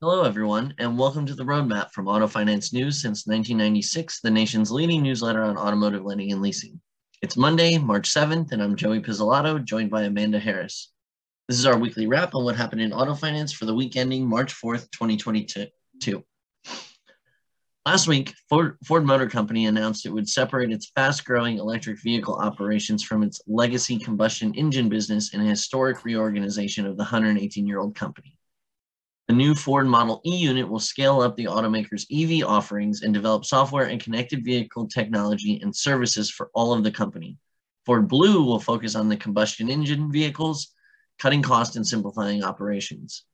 Hello, everyone, and welcome to the Roadmap from Auto Finance News since 1996, the nation's leading newsletter on automotive lending and leasing. It's Monday, March 7th, and I'm Joey Pizzolato, joined by Amanda Harris. This is our weekly wrap on what happened in auto finance for the week ending March 4th, 2022. Last week, Ford, Ford Motor Company announced it would separate its fast growing electric vehicle operations from its legacy combustion engine business in a historic reorganization of the 118 year old company. The new Ford Model E unit will scale up the automaker's EV offerings and develop software and connected vehicle technology and services for all of the company. Ford Blue will focus on the combustion engine vehicles, cutting costs and simplifying operations.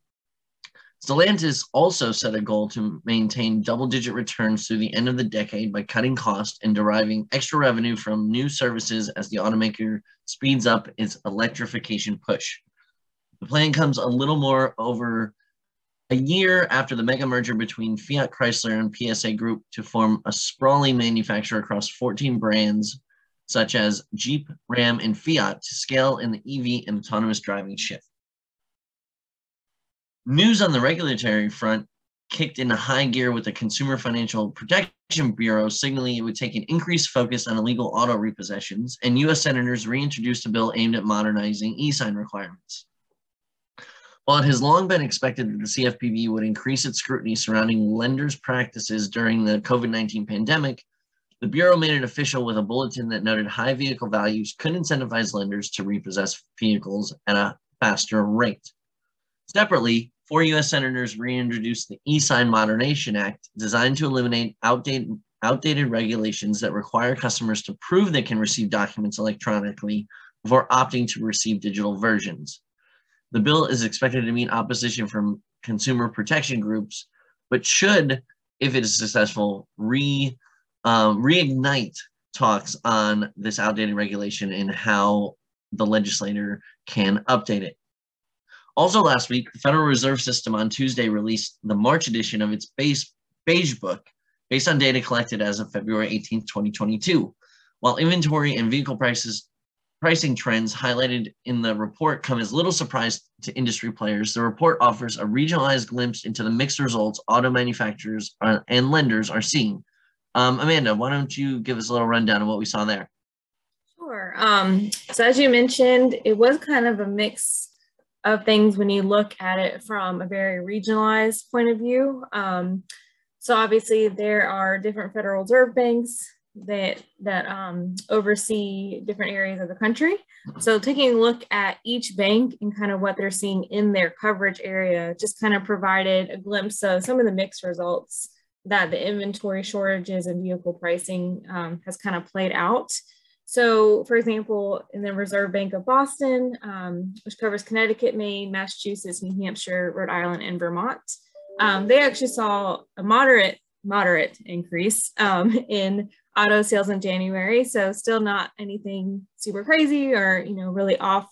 Stellantis also set a goal to maintain double digit returns through the end of the decade by cutting costs and deriving extra revenue from new services as the automaker speeds up its electrification push. The plan comes a little more over a year after the mega merger between Fiat Chrysler and PSA Group to form a sprawling manufacturer across 14 brands such as Jeep, Ram, and Fiat to scale in the EV and autonomous driving shift. News on the regulatory front kicked into high gear with the Consumer Financial Protection Bureau signaling it would take an increased focus on illegal auto repossessions, and U.S. senators reintroduced a bill aimed at modernizing e sign requirements. While it has long been expected that the CFPB would increase its scrutiny surrounding lenders' practices during the COVID 19 pandemic, the Bureau made it official with a bulletin that noted high vehicle values could incentivize lenders to repossess vehicles at a faster rate. Separately, four U.S. senators reintroduced the e-sign Modernization Act, designed to eliminate outdated, outdated regulations that require customers to prove they can receive documents electronically before opting to receive digital versions. The bill is expected to meet opposition from consumer protection groups, but should, if it is successful, re um, reignite talks on this outdated regulation and how the legislator can update it. Also, last week, the Federal Reserve System on Tuesday released the March edition of its base beige book based on data collected as of February 18, 2022. While inventory and vehicle prices pricing trends highlighted in the report come as little surprise to industry players. The report offers a regionalized glimpse into the mixed results auto manufacturers and lenders are seeing. Um, Amanda, why don't you give us a little rundown of what we saw there? Sure. Um, so, as you mentioned, it was kind of a mix of things when you look at it from a very regionalized point of view. Um, so, obviously, there are different Federal Reserve banks that that um, oversee different areas of the country. So taking a look at each bank and kind of what they're seeing in their coverage area just kind of provided a glimpse of some of the mixed results that the inventory shortages and vehicle pricing um, has kind of played out. So, for example, in the Reserve Bank of Boston, um, which covers Connecticut, Maine, Massachusetts, New Hampshire, Rhode Island, and Vermont, um, they actually saw a moderate moderate increase um, in auto sales in January. So still not anything super crazy or, you know, really off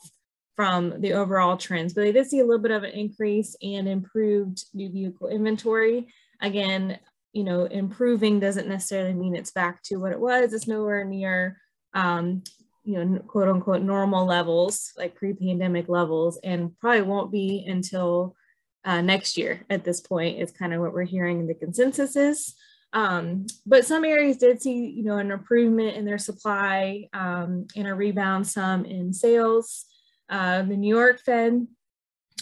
from the overall trends, but they did see a little bit of an increase and improved new vehicle inventory. Again, you know, improving doesn't necessarily mean it's back to what it was. It's nowhere near, um, you know, quote unquote normal levels, like pre-pandemic levels, and probably won't be until uh, next year at this point is kind of what we're hearing in the consensus is. Um, but some areas did see, you know, an improvement in their supply um, and a rebound some in sales. Uh, the New York Fed,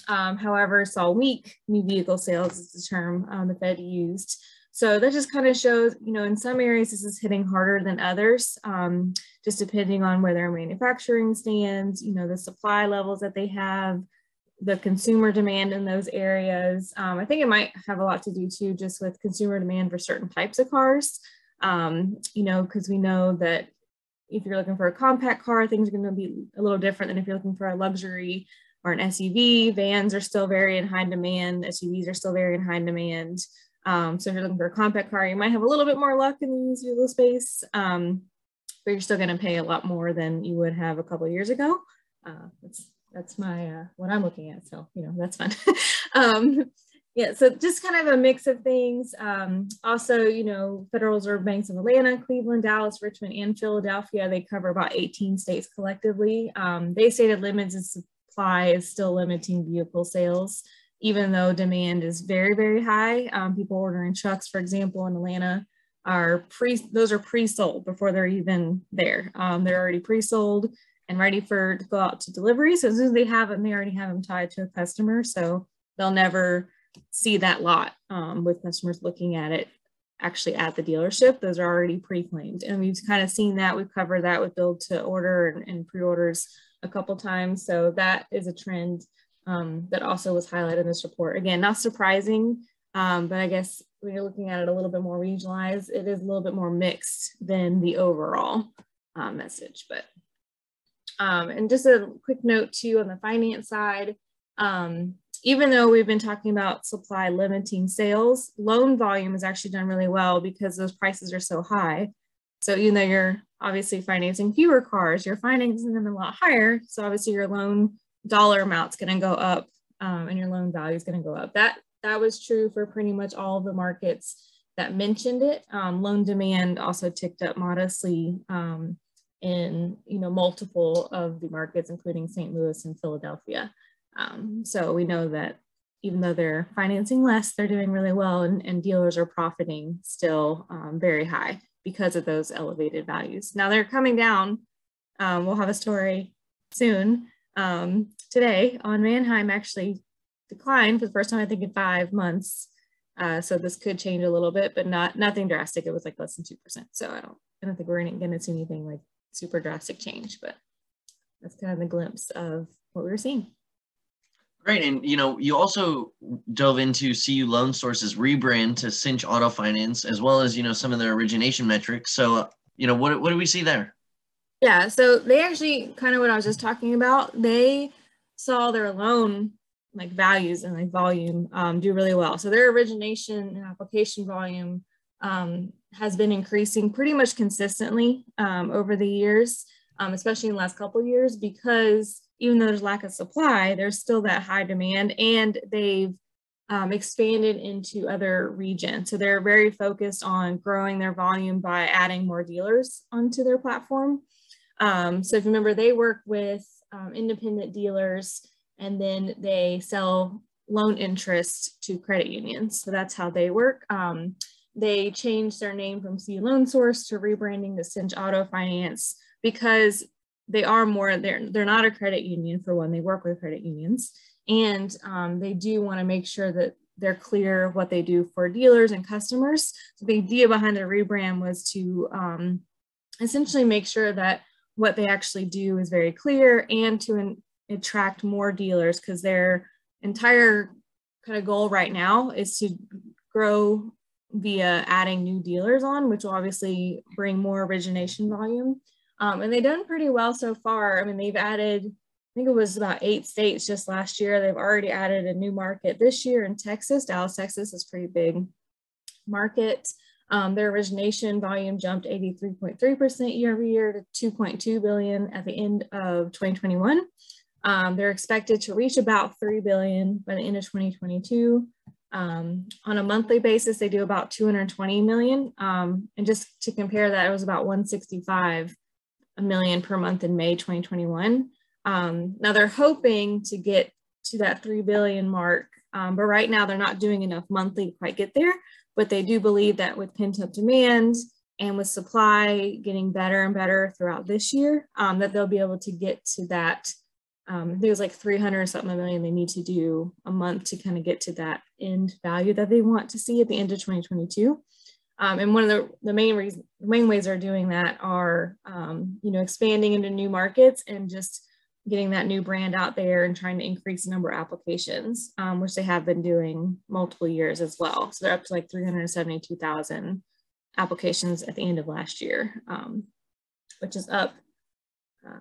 um, however, saw weak new vehicle sales is the term um, the Fed used. So that just kind of shows, you know, in some areas this is hitting harder than others, um, just depending on where their manufacturing stands, you know, the supply levels that they have, the consumer demand in those areas. Um, I think it might have a lot to do too, just with consumer demand for certain types of cars. Um, you know, because we know that if you're looking for a compact car, things are going to be a little different than if you're looking for a luxury or an SUV. Vans are still very in high demand. SUVs are still very in high demand. Um, so if you're looking for a compact car, you might have a little bit more luck in the used vehicle space, um, but you're still going to pay a lot more than you would have a couple years ago. Uh, that's that's my uh, what I'm looking at. So you know that's fun. um, yeah, so just kind of a mix of things. Um, also, you know, Federal Reserve Banks of Atlanta, Cleveland, Dallas, Richmond, and Philadelphia, they cover about 18 states collectively. Um, they stated limits of supply is still limiting vehicle sales, even though demand is very, very high. Um, people ordering trucks, for example, in Atlanta are pre, those are pre-sold before they're even there. Um, they're already pre-sold and ready for to go out to delivery. So as soon as they have them, they already have them tied to a customer. So they'll never see that lot um, with customers looking at it actually at the dealership. Those are already pre-claimed. And we've kind of seen that. We've covered that with build to order and, and pre-orders a couple times. So that is a trend um, that also was highlighted in this report. Again, not surprising, um, but I guess when you're looking at it a little bit more regionalized, it is a little bit more mixed than the overall uh, message. But um, and just a quick note too on the finance side, um, even though we've been talking about supply limiting sales, loan volume has actually done really well because those prices are so high. So even though you're obviously financing fewer cars, you're financing them a lot higher. So obviously your loan dollar amount's going to go up um, and your loan value is going to go up. That that was true for pretty much all of the markets that mentioned it. Um, loan demand also ticked up modestly um, in you know multiple of the markets, including St. Louis and Philadelphia. Um, so we know that even though they're financing less, they're doing really well and, and dealers are profiting still um, very high because of those elevated values. Now they're coming down. Um, we'll have a story soon. Um, today on Manheim actually declined for the first time, I think in five months. Uh, so this could change a little bit, but not nothing drastic. It was like less than 2%. So I don't, I don't think we're going to see anything like super drastic change, but that's kind of the glimpse of what we were seeing. Great, and you know, you also dove into CU Loan Source's rebrand to Cinch Auto Finance, as well as you know some of their origination metrics. So, uh, you know, what what do we see there? Yeah, so they actually kind of what I was just talking about. They saw their loan like values and like volume um, do really well. So their origination and application volume um, has been increasing pretty much consistently um, over the years, um, especially in the last couple years, because even though there's lack of supply, there's still that high demand and they've um, expanded into other regions. So they're very focused on growing their volume by adding more dealers onto their platform. Um, so if you remember, they work with um, independent dealers and then they sell loan interest to credit unions. So that's how they work. Um, they changed their name from CU Loan Source to rebranding to Cinch Auto Finance because they are more they're they're not a credit union for one they work with credit unions and um, they do want to make sure that they're clear what they do for dealers and customers so the idea behind the rebrand was to um, essentially make sure that what they actually do is very clear and to in, attract more dealers because their entire kind of goal right now is to grow via adding new dealers on which will obviously bring more origination volume um, and they've done pretty well so far. I mean, they've added, I think it was about eight states just last year. They've already added a new market this year in Texas. Dallas, Texas is pretty big market. Um, their origination volume jumped 83.3% year over year to 2.2 billion at the end of 2021. Um, they're expected to reach about 3 billion by the end of 2022. Um, on a monthly basis, they do about 220 million. Um, and just to compare that, it was about 165 a million per month in May 2021. Um, now they're hoping to get to that 3 billion mark, um, but right now they're not doing enough monthly to quite get there. But they do believe that with pent up demand and with supply getting better and better throughout this year, um, that they'll be able to get to that. Um, there's like 300 something million they need to do a month to kind of get to that end value that they want to see at the end of 2022. Um, and one of the, the main reasons, main ways they're doing that are, um, you know, expanding into new markets and just getting that new brand out there and trying to increase the number of applications, um, which they have been doing multiple years as well. So they're up to like 372,000 applications at the end of last year, um, which is up uh,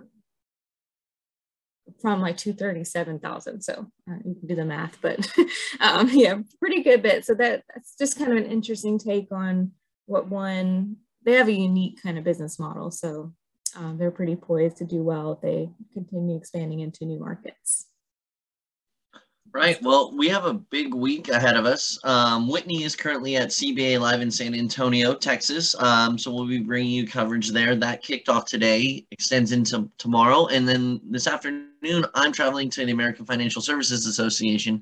from like 237,000. So uh, you can do the math, but um, yeah, pretty good bit. So that, that's just kind of an interesting take on what one, they have a unique kind of business model. So um, they're pretty poised to do well if they continue expanding into new markets. Right. Well, we have a big week ahead of us. Um, Whitney is currently at CBA Live in San Antonio, Texas. Um, so we'll be bringing you coverage there. That kicked off today, extends into tomorrow. And then this afternoon, I'm traveling to the American Financial Services Association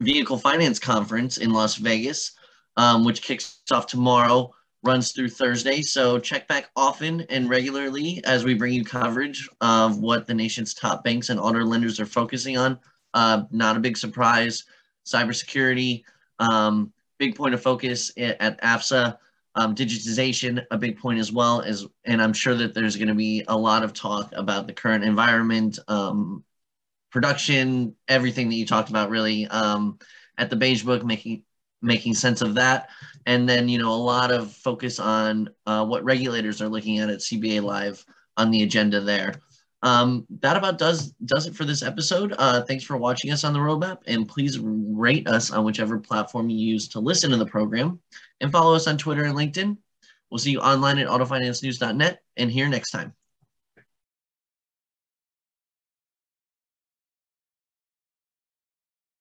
Vehicle Finance Conference in Las Vegas, um, which kicks off tomorrow, runs through Thursday. So check back often and regularly as we bring you coverage of what the nation's top banks and auto lenders are focusing on. Uh, not a big surprise. Cybersecurity, um, big point of focus at, AFSA. Um, digitization, a big point as well as, and I'm sure that there's going to be a lot of talk about the current environment, um, production, everything that you talked about, really um, at the Beige Book, making making sense of that, and then you know a lot of focus on uh, what regulators are looking at at CBA Live on the agenda there um, that about does does it for this episode. Uh, thanks for watching us on the roadmap, and please rate us on whichever platform you use to listen to the program, and follow us on Twitter and LinkedIn. We'll see you online at autofinancenews.net and here next time.